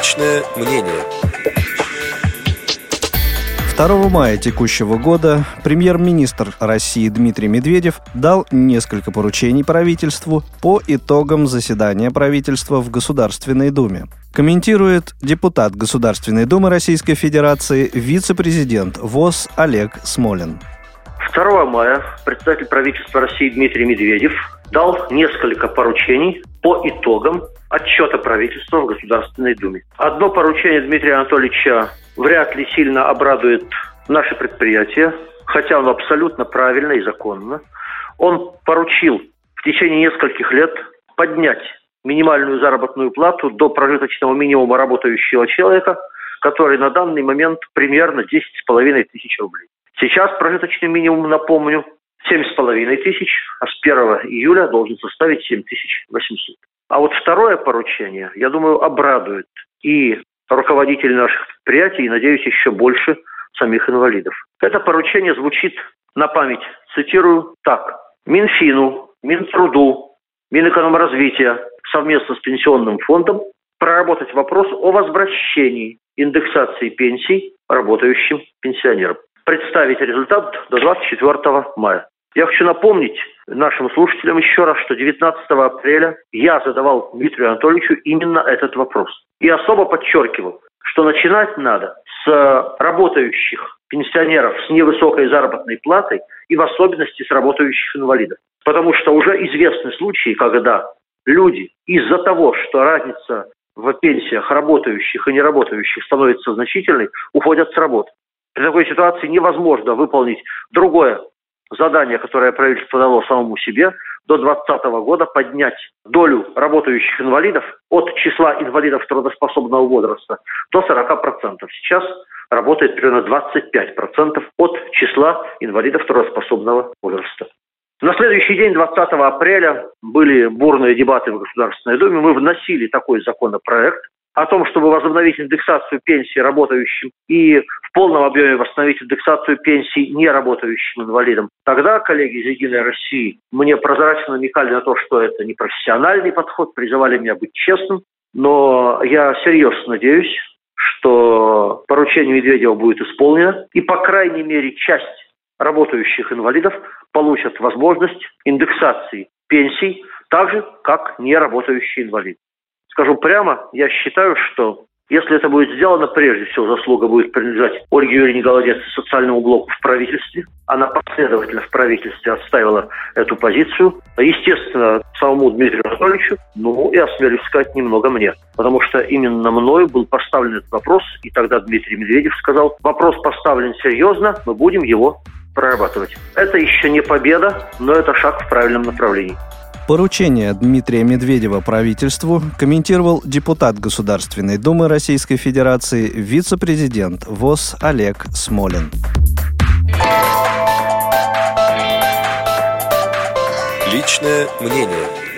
Личное мнение. 2 мая текущего года премьер-министр России Дмитрий Медведев дал несколько поручений правительству по итогам заседания правительства в Государственной Думе. Комментирует депутат Государственной Думы Российской Федерации, вице-президент ВОЗ Олег Смолин. 2 мая председатель правительства России Дмитрий Медведев дал несколько поручений по итогам отчета правительства в Государственной Думе. Одно поручение Дмитрия Анатольевича вряд ли сильно обрадует наши предприятия, хотя оно абсолютно правильно и законно. Он поручил в течение нескольких лет поднять минимальную заработную плату до прожиточного минимума работающего человека, который на данный момент примерно 10,5 тысяч рублей. Сейчас прожиточный минимум, напомню, 7,5 тысяч, а с 1 июля должен составить 7 800. А вот второе поручение, я думаю, обрадует и руководителей наших предприятий, и, надеюсь, еще больше самих инвалидов. Это поручение звучит на память, цитирую так. Минфину, Минтруду, Минэкономразвития совместно с Пенсионным фондом проработать вопрос о возвращении индексации пенсий работающим пенсионерам. Представить результат до 24 мая. Я хочу напомнить нашим слушателям еще раз, что 19 апреля я задавал Дмитрию Анатольевичу именно этот вопрос. И особо подчеркивал, что начинать надо с работающих пенсионеров с невысокой заработной платой и в особенности с работающих инвалидов. Потому что уже известны случаи, когда люди из-за того, что разница в пенсиях работающих и неработающих становится значительной, уходят с работы. При такой ситуации невозможно выполнить другое задание, которое правительство дало самому себе, до 2020 года поднять долю работающих инвалидов от числа инвалидов трудоспособного возраста до 40%. Сейчас работает примерно 25% от числа инвалидов трудоспособного возраста. На следующий день, 20 апреля, были бурные дебаты в Государственной Думе. Мы вносили такой законопроект, о том, чтобы возобновить индексацию пенсии работающим и в полном объеме восстановить индексацию пенсий неработающим инвалидам. Тогда коллеги из «Единой России» мне прозрачно намекали на то, что это не профессиональный подход, призывали меня быть честным. Но я серьезно надеюсь, что поручение Медведева будет исполнено, и, по крайней мере, часть работающих инвалидов получат возможность индексации пенсий так же, как неработающие инвалиды. Скажу прямо, я считаю, что если это будет сделано, прежде всего заслуга будет принадлежать Ольге Юрьевне Голодец социальному блоку в правительстве. Она последовательно в правительстве отстаивала эту позицию. Естественно, самому Дмитрию Анатольевичу, ну и осмелюсь сказать немного мне. Потому что именно мною был поставлен этот вопрос, и тогда Дмитрий Медведев сказал, вопрос поставлен серьезно, мы будем его прорабатывать. Это еще не победа, но это шаг в правильном направлении. Поручение Дмитрия Медведева правительству комментировал депутат Государственной Думы Российской Федерации, вице-президент ВОЗ Олег Смолин. Личное мнение.